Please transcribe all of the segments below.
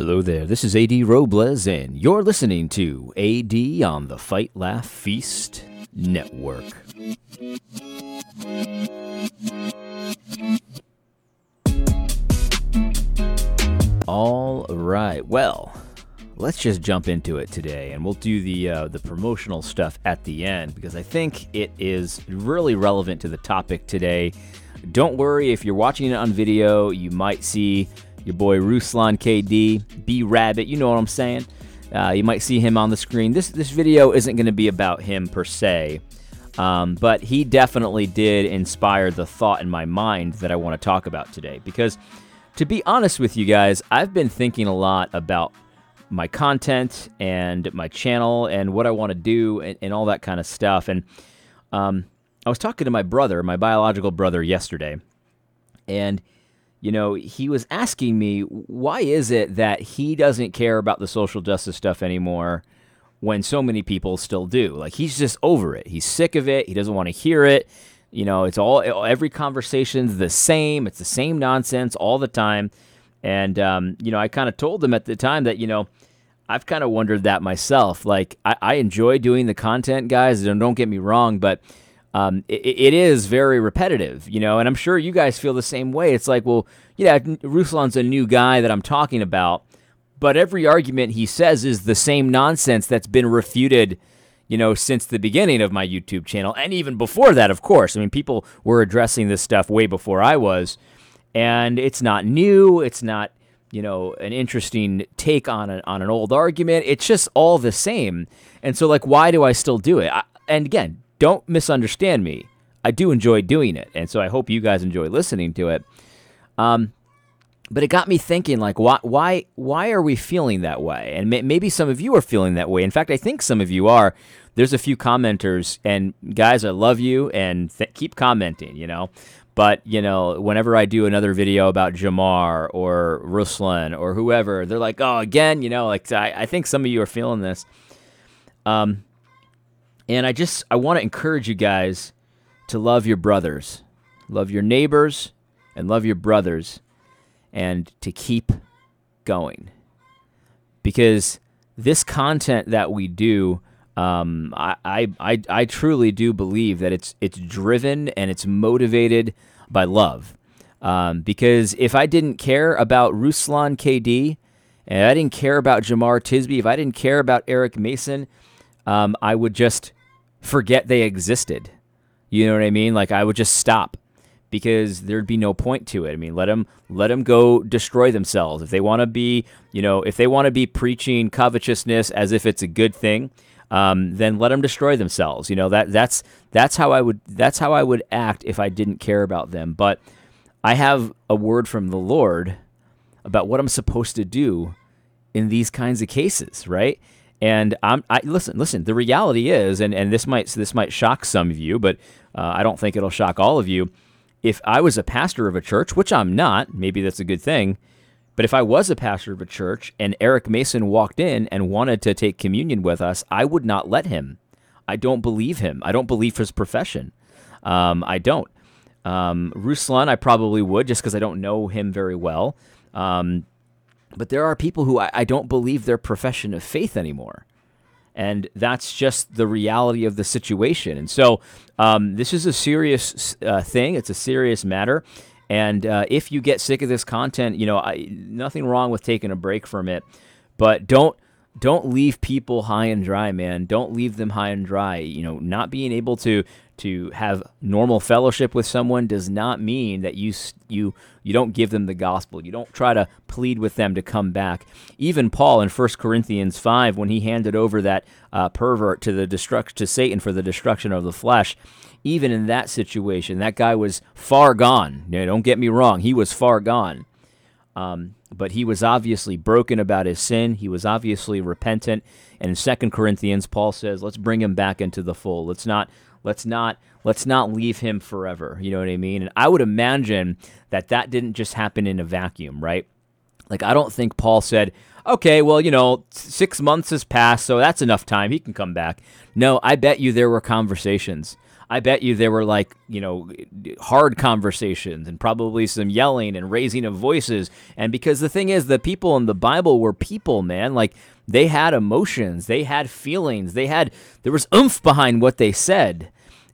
Hello there, this is AD Robles, and you're listening to AD on the Fight Laugh Feast Network. All right, well, let's just jump into it today, and we'll do the uh, the promotional stuff at the end because I think it is really relevant to the topic today. Don't worry if you're watching it on video, you might see your boy Ruslan KD, B Rabbit, you know what I'm saying. Uh, you might see him on the screen. This this video isn't going to be about him per se, um, but he definitely did inspire the thought in my mind that I want to talk about today. Because to be honest with you guys, I've been thinking a lot about my content and my channel and what I want to do and, and, all that kind of stuff. And um, I was talking to my brother, my biological brother, yesterday, and you know, he was asking me, why is it that he doesn't care about the social justice stuff anymore when so many people still do? Like, he's just over it. He's sick of it. He doesn't want to hear it. You know, it's all, every conversation's the same. It's the same nonsense all the time. And, um, you know, I kind of told him at the time that, you know, I've kind of wondered that myself. Like, I, I enjoy doing the content, guys. Don't get me wrong, but um, it, it is very repetitive, you know, and I'm sure you guys feel the same way. It's like, well, yeah, Ruslan's a new guy that I'm talking about, but every argument he says is the same nonsense that's been refuted, you know, since the beginning of my YouTube channel, and even before that, of course. I mean, people were addressing this stuff way before I was, and it's not new. It's not, you know, an interesting take on an on an old argument. It's just all the same. And so, like, why do I still do it? I, and again, don't misunderstand me. I do enjoy doing it, and so I hope you guys enjoy listening to it. Um, but it got me thinking, like, why, why, why are we feeling that way? And may, maybe some of you are feeling that way. In fact, I think some of you are. There's a few commenters, and guys, I love you, and th- keep commenting. You know, but you know, whenever I do another video about Jemar or Ruslan or whoever, they're like, "Oh, again," you know. Like, I, I think some of you are feeling this. Um, and I just I want to encourage you guys to love your brothers, love your neighbors, and love your brothers, and to keep going. Because this content that we do, um, I, I, I, truly do believe that it's it's driven and it's motivated by love. Um, because if I didn't care about Ruslan KD, and I didn't care about Jemar Tisby, if I didn't care about Eric Mason, um, I would just forget they existed. You know what I mean? Like I would just stop because there'd be no point to it. I mean, let them let them go destroy themselves if they want to be, you know, if they want to be preaching covetousness as if it's a good thing. Um, then let them destroy themselves. You know that that's that's how I would that's how I would act if I didn't care about them. But I have a word from the Lord about what I'm supposed to do in these kinds of cases, right? And I'm I listen, listen. The reality is, and, and this might this might shock some of you, but uh, I don't think it'll shock all of you. If I was a pastor of a church, which I'm not, maybe that's a good thing. But if I was a pastor of a church and Eric Mason walked in and wanted to take communion with us, I would not let him. I don't believe him. I don't believe his profession. Um, I don't. Um, Ruslan, I probably would just because I don't know him very well. Um, but there are people who I, I don't believe their profession of faith anymore. And that's just the reality of the situation. And so um, this is a serious uh, thing, it's a serious matter. And uh, if you get sick of this content, you know, I, nothing wrong with taking a break from it, but don't don't leave people high and dry, man. Don't leave them high and dry. You know, not being able to to have normal fellowship with someone does not mean that you you you don't give them the gospel. You don't try to plead with them to come back. Even Paul in 1 Corinthians 5 when he handed over that uh, pervert to the destruct to Satan for the destruction of the flesh, even in that situation, that guy was far gone. Know, don't get me wrong, he was far gone. Um, but he was obviously broken about his sin. He was obviously repentant. And in 2 Corinthians, Paul says, let's bring him back into the fold. Let's not Let's not let's not leave him forever. You know what I mean? And I would imagine that that didn't just happen in a vacuum, right? Like I don't think Paul said, "Okay, well, you know, 6 months has passed, so that's enough time. He can come back." No, I bet you there were conversations. I bet you there were like, you know, hard conversations and probably some yelling and raising of voices. And because the thing is, the people in the Bible were people, man. Like they had emotions, they had feelings, they had, there was oomph behind what they said.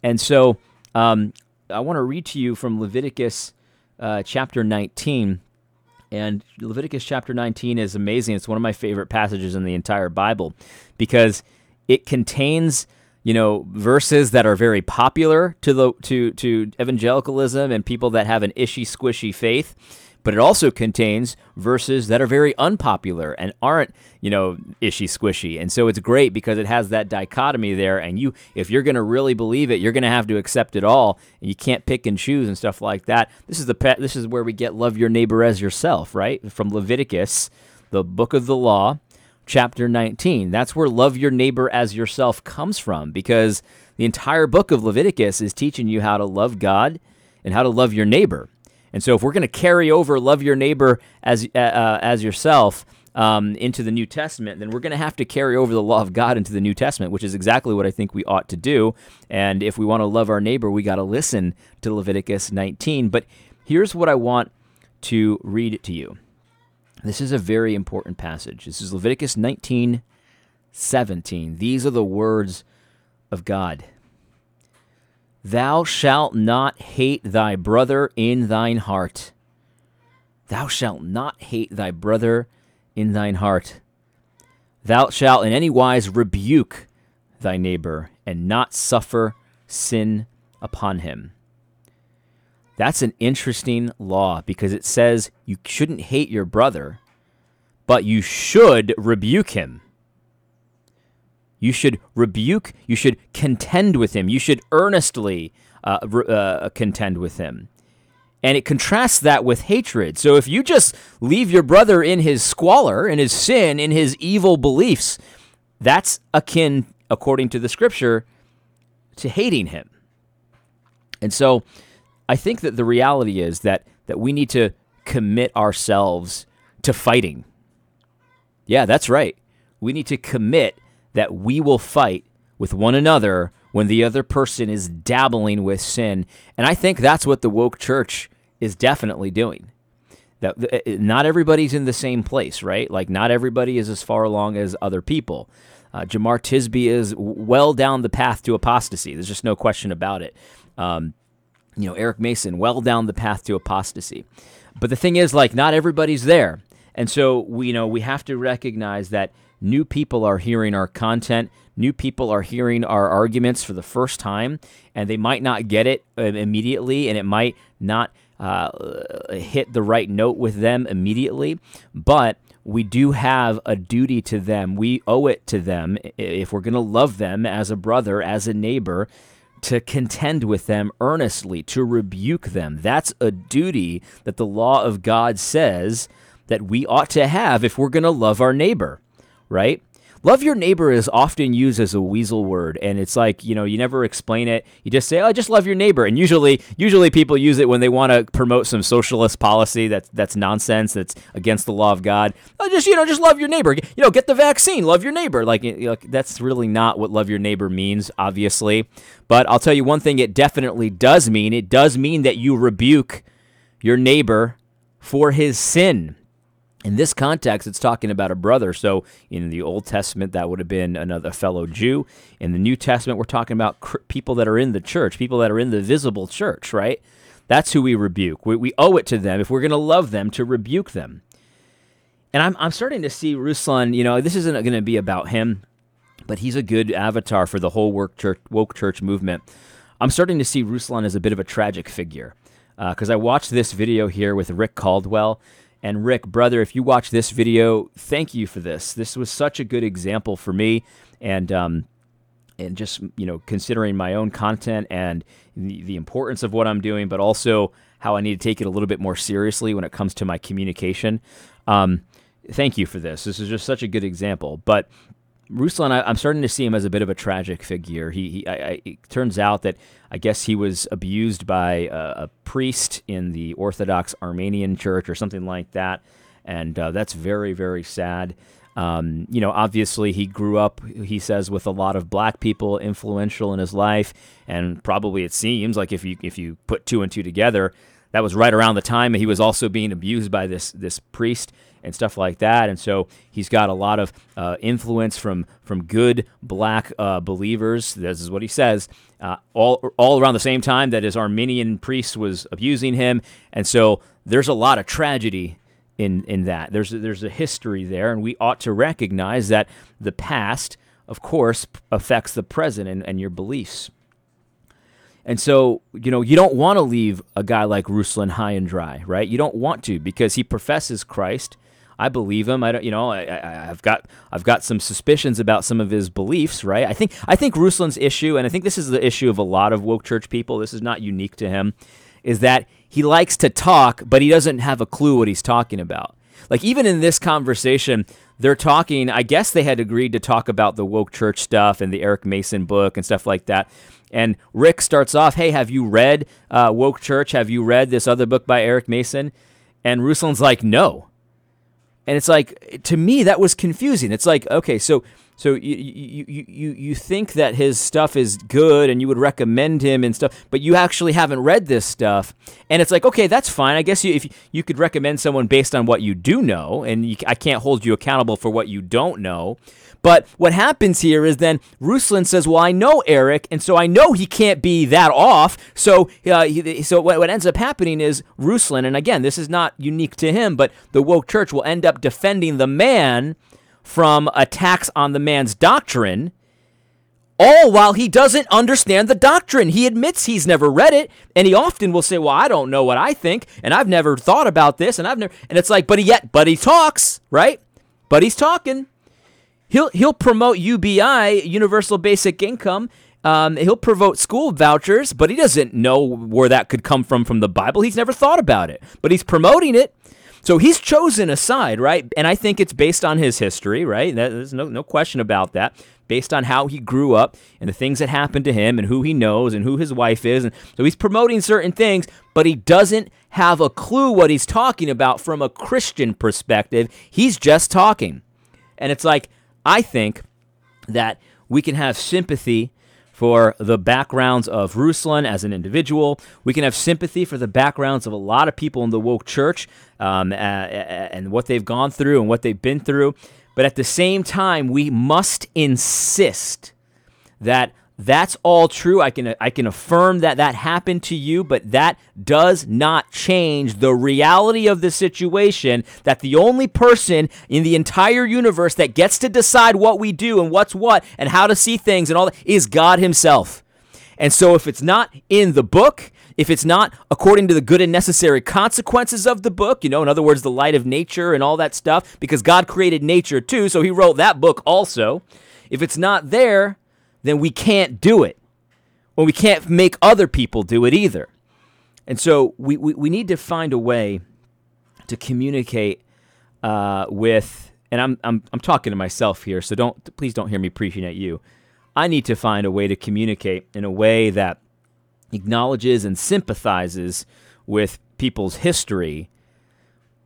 And so um, I want to read to you from Leviticus uh, chapter 19. And Leviticus chapter 19 is amazing. It's one of my favorite passages in the entire Bible because it contains you know verses that are very popular to the to to evangelicalism and people that have an ishy squishy faith but it also contains verses that are very unpopular and aren't, you know, ishy squishy. And so it's great because it has that dichotomy there. And you, if you're going to really believe it, you're going to have to accept it all, and you can't pick and choose and stuff like that. This is the pe- this is where we get love your neighbor as yourself, right? From Leviticus, the book of the law, chapter 19. That's where love your neighbor as yourself comes from because the entire book of Leviticus is teaching you how to love God and how to love your neighbor. And so, if we're going to carry over love your neighbor as uh, uh, as yourself um, into the New Testament, then we're going to have to carry over the law of God into the New Testament, which is exactly what I think we ought to do. And if we want to love our neighbor, we got to listen to Leviticus 19. But here's what I want to read to you. This is a very important passage. This is Leviticus 19, 17. These are the words of God. Thou shalt not hate thy brother in thine heart. Thou shalt not hate thy brother in thine heart. Thou shalt in any wise rebuke thy neighbor and not suffer sin upon him. That's an interesting law because it says you shouldn't hate your brother, but you should rebuke him. You should rebuke, you should contend with him, you should earnestly uh, uh, contend with him. And it contrasts that with hatred. So if you just leave your brother in his squalor, in his sin, in his evil beliefs, that's akin, according to the scripture, to hating him. And so I think that the reality is that, that we need to commit ourselves to fighting. Yeah, that's right. We need to commit that we will fight with one another when the other person is dabbling with sin. And I think that's what the woke church is definitely doing. That not everybody's in the same place, right? Like not everybody is as far along as other people. Uh, Jemar Tisby is well down the path to apostasy. There's just no question about it. Um, you know, Eric Mason well down the path to apostasy. But the thing is, like, not everybody's there, and so we, you know, we have to recognize that new people are hearing our content. New people are hearing our arguments for the first time, and they might not get it uh, immediately, and it might not uh, hit the right note with them immediately. But we do have a duty to them. We owe it to them if we're going to love them as a brother, as a neighbor, to contend with them earnestly, to rebuke them. That's a duty that the law of God says that we ought to have if we're going to love our neighbor right? Love your neighbor is often used as a weasel word, and it's like you know you never explain it. You just say, "Oh, just love your neighbor," and usually, usually people use it when they want to promote some socialist policy that's that's nonsense, that's against the law of God. Oh, just you know, just love your neighbor. You know, get the vaccine, love your neighbor. Like, like that's really not what love your neighbor means, obviously. But I'll tell you one thing: it definitely does mean. It does mean that you rebuke your neighbor for his sin in this context, it's talking about a brother. So in the Old Testament, that would have been another fellow Jew. In the New Testament, we're talking about cr- people that are in the church, people that are in the visible church, right? That's who we rebuke. We, we owe it to them, if we're going to love them, to rebuke them. And I'm, I'm starting to see Ruslan, you know, this isn't going to be about him, but he's a good avatar for the whole woke church, woke church movement. I'm starting to see Ruslan as a bit of a tragic figure. Because uh, I watched this video here with Rick Caldwell and Rick, brother, if you watch this video, thank you for this. This was such a good example for me, and um, and just you know considering my own content and the, the importance of what I'm doing, but also how I need to take it a little bit more seriously when it comes to my communication. Um, thank you for this. This is just such a good example. But Ruslan, I, am starting to see him as a bit of a tragic figure. He, he I, I, it turns out that I guess he was abused by a, a, priest in the Orthodox Armenian Church or something like that, and uh, that's very, very sad. Um, you know, obviously he grew up, he says, with a lot of black people influential in his life, and probably it seems like if you if you put two and two together, that was right around the time he was also being abused by this this priest and stuff like that. And so he's got a lot of uh, influence from from good black uh, believers. This is what he says. Uh, all all around the same time that his Armenian priest was abusing him, and so there's a lot of tragedy in in that. There's there's a history there, and we ought to recognize that the past, of course, affects the present and, and your beliefs. And so, you know, you don't want to leave a guy like Ruslan high and dry, right? You don't want to because he professes Christ. I believe him. I don't, you know, I, have got I've got some suspicions about some of his beliefs, right? I think I think Ruslan's issue, and I think this is the issue of a lot of woke church people. This is not unique to him, is that he likes to talk, but he doesn't have a clue what he's talking about. Like even in this conversation, they're talking. I guess they had agreed to talk about the woke church stuff and the Eric Mason book and stuff like that. And Rick starts off, "Hey, have you read uh, Woke Church? Have you read this other book by Eric Mason?" And Ruslan's like, "No." And it's like to me that was confusing. It's like, okay, so so you, you, you, you think that his stuff is good and you would recommend him and stuff, but you actually haven't read this stuff. And it's like, okay, that's fine. I guess you, if you could recommend someone based on what you do know, and you, I can't hold you accountable for what you don't know. But what happens here is then Ruslan says, "Well, I know Eric, and so I know he can't be that off." So, uh, he, so what, what ends up happening is Ruslan, and again, this is not unique to him, but the woke church will end up defending the man from attacks on the man's doctrine, all while he doesn't understand the doctrine. He admits he's never read it, and he often will say, "Well, I don't know what I think, and I've never thought about this, and I've never." And it's like, but he yet, but he talks, right? But he's talking. He'll he'll promote UBI, Universal Basic Income. Um, he'll promote school vouchers, but he doesn't know where that could come from from the Bible. He's never thought about it, but he's promoting it. So he's chosen a side, right? And I think it's based on his history, right? There's no, no question about that. Based on how he grew up and the things that happened to him and who he knows and who his wife is. And so he's promoting certain things, but he doesn't have a clue what he's talking about from a Christian perspective. He's just talking. And it's like, I think that we can have sympathy for the backgrounds of Ruslan as an individual. We can have sympathy for the backgrounds of a lot of people in the woke church um, and what they've gone through and what they've been through. But at the same time, we must insist that that's all true. I can I can affirm that that happened to you, but that does not change the reality of the situation that the only person in the entire universe that gets to decide what we do and what's what and how to see things and all that is God himself. And so if it's not in the book, if it's not according to the good and necessary consequences of the book, you know, in other words, the light of nature and all that stuff, because God created nature too, so he wrote that book also. If it's not there, then we can't do it. Well, we can't make other people do it either. And so we, we, we need to find a way to communicate uh, with, and I'm, I'm, I'm talking to myself here, so don't please don't hear me preaching at you. I need to find a way to communicate in a way that acknowledges and sympathizes with people's history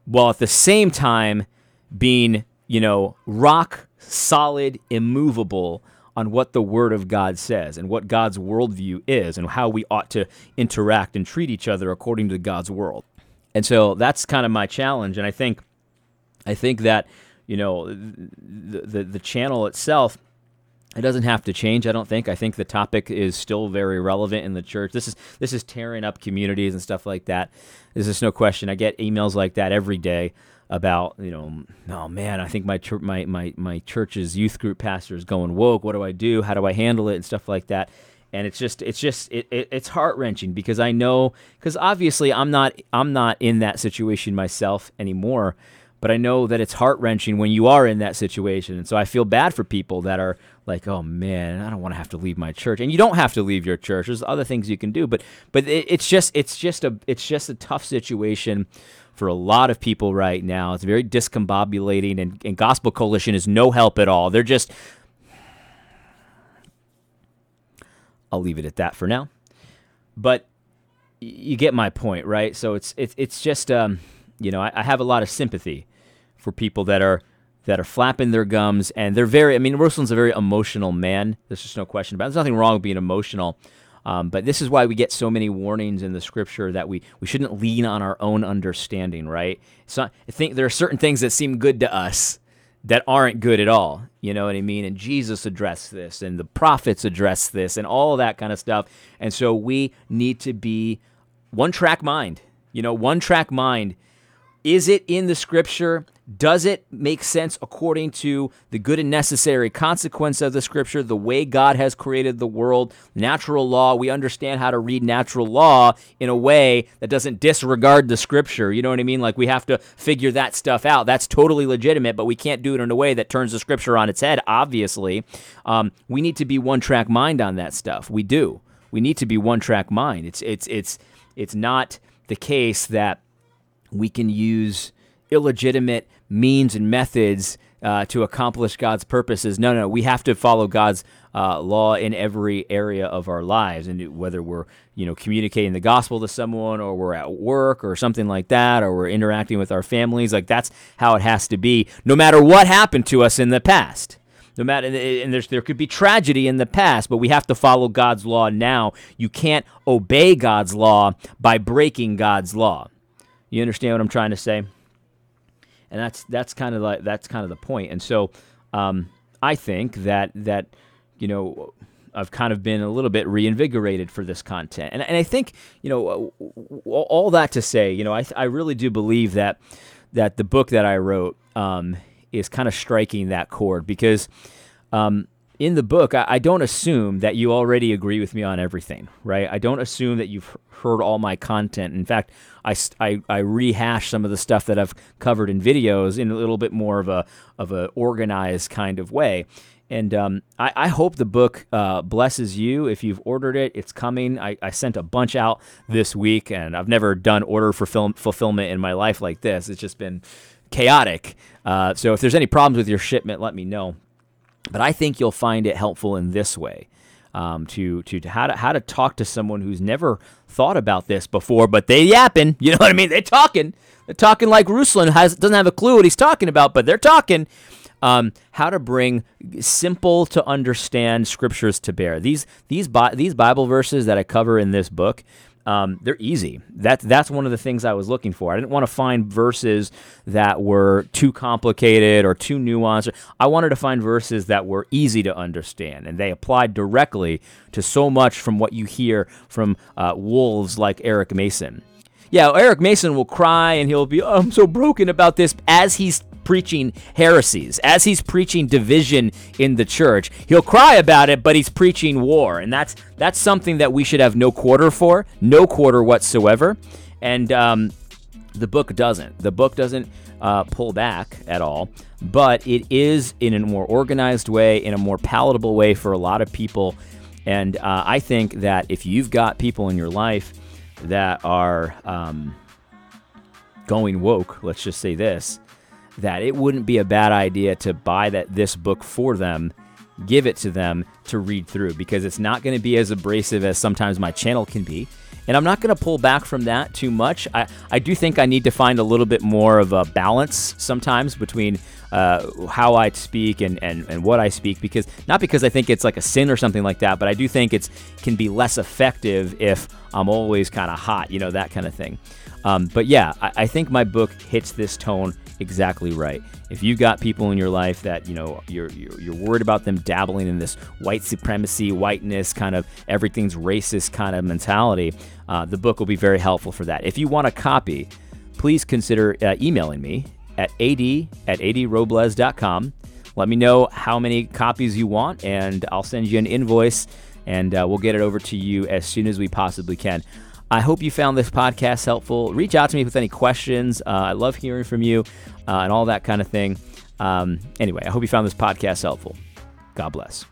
while at the same time being, you know, rock solid, immovable on what the Word of God says and what God's worldview is and how we ought to interact and treat each other according to God's world. And so that's kind of my challenge. And I think, I think that you know the, the, the channel itself it doesn't have to change i don't think i think the topic is still very relevant in the church this is this is tearing up communities and stuff like that there's just no question i get emails like that every day about you know oh man i think my my, my my church's youth group pastor is going woke. What do i do? How do i handle it? And stuff like that. And it's just it's just it, it it's heart-wrenching because i know because obviously i'm not i'm not in that situation myself anymore but i know that it's heart-wrenching when you are in that situation and so i feel bad for people that are like oh man i don't want to have to leave my church and you don't have to leave your church there's other things you can do but but it, it's just it's just a it's just a tough situation for a lot of people right now. It's very discombobulating, and, and Gospel Coalition is no help at all. They're just. I'll leave it at that for now. But you get my point, right? So it's it's it's just um, you know I, I have a lot of sympathy for people that are that are flapping their gums and they're very, I mean, Ruslan's a very emotional man. There's just no question about it. There's nothing wrong with being emotional. Um, but this is why we get so many warnings in the scripture that we, we shouldn't lean on our own understanding, right? So I think there are certain things that seem good to us that aren't good at all. You know what I mean? And Jesus addressed this, and the prophets addressed this, and all that kind of stuff. And so we need to be one track mind. You know, one track mind. Is it in the scripture? Does it make sense according to the good and necessary consequence of the scripture, the way God has created the world, natural law? We understand how to read natural law in a way that doesn't disregard the scripture. You know what I mean? Like we have to figure that stuff out. That's totally legitimate, but we can't do it in a way that turns the scripture on its head, obviously. Um, we need to be one track mind on that stuff. We do. We need to be one track mind. It's, it's, it's, it's not the case that we can use illegitimate means and methods uh, to accomplish God's purposes. No, no, we have to follow God's uh, law in every area of our lives, and whether we're you know communicating the gospel to someone, or we're at work, or something like that, or we're interacting with our families, like that's how it has to be, no matter what happened to us in the past. No matter, and there's there could be tragedy in the past, but we have to follow God's law now. You can't obey God's law by breaking God's law. You understand what I'm trying to say? and that's that's kind of like that's kind of the point. And so um, I think that that you know I've kind of been a little bit reinvigorated for this content, and and I think you know all that to say, you know, I I really do believe that that the book that I wrote um, is kind of striking that chord because. Um, in the book, I, I, don't assume that you already agree with me on everything, right? I don't assume that you've heard all my content. In fact, I, I, I rehash some of the stuff that I've covered in videos in a little bit more of a of a organized kind of way. And um, I, I, hope the book uh, blesses you. If you've ordered it, it's coming. I, I, sent a bunch out this week, and I've never done order for film fulfillment in my life like this. It's just been chaotic. Uh, so if there's any problems with your shipment, let me know. But I think you'll find it helpful in this way um, to, to, to how to how to talk to someone who's never thought about this before, but they yapping. You know what I mean? They're talking. They're talking like Ruslan has doesn't have a clue what he's talking about, but they're talking. Um, how to bring simple to understand scriptures to bear. These these these Bible verses that I cover in this book um, they're easy. That, that's one of the things I was looking for. I didn't want to find verses that were too complicated or too nuanced. I wanted to find verses that were easy to understand, and they applied directly to so much from what you hear from uh, wolves like Eric Mason. Yeah, Eric Mason will cry and he'll be, oh, I'm so broken about this as he's preaching heresies, as he's preaching division in the church. He'll cry about it, but he's preaching war, and that's that's something that we should have no quarter for, no quarter whatsoever. And um, the book doesn't. The book doesn't uh, pull back at all, but it is in a more organized way, in a more palatable way for a lot of people. And uh, I think that if you've got people in your life that are um, going woke, let's just say this, that it wouldn't be a bad idea to buy that this book for them, give it to them to read through because it's not going to be as abrasive as sometimes my channel can be. And I'm not going to pull back from that too much. I, I do think I need to find a little bit more of a balance sometimes between uh, how I speak and, and, and what I speak because not because I think it's like a sin or something like that, but I do think it's can be less effective if I'm always kind of hot, you know, that kind of thing. Um, but yeah, I, I think my book hits this tone exactly right. If you've got people in your life that you know you're, you're, you're worried about them dabbling in this white supremacy, whiteness kind of everything's racist kind of mentality, uh, the book will be very helpful for that. If you want a copy, please consider uh, emailing me at ad at adrobles.com. Let me know how many copies you want, and I'll send you an invoice, and uh, we'll get it over to you as soon as we possibly can. I hope you found this podcast helpful. Reach out to me with any questions. Uh, I love hearing from you uh, and all that kind of thing. Um, anyway, I hope you found this podcast helpful. God bless.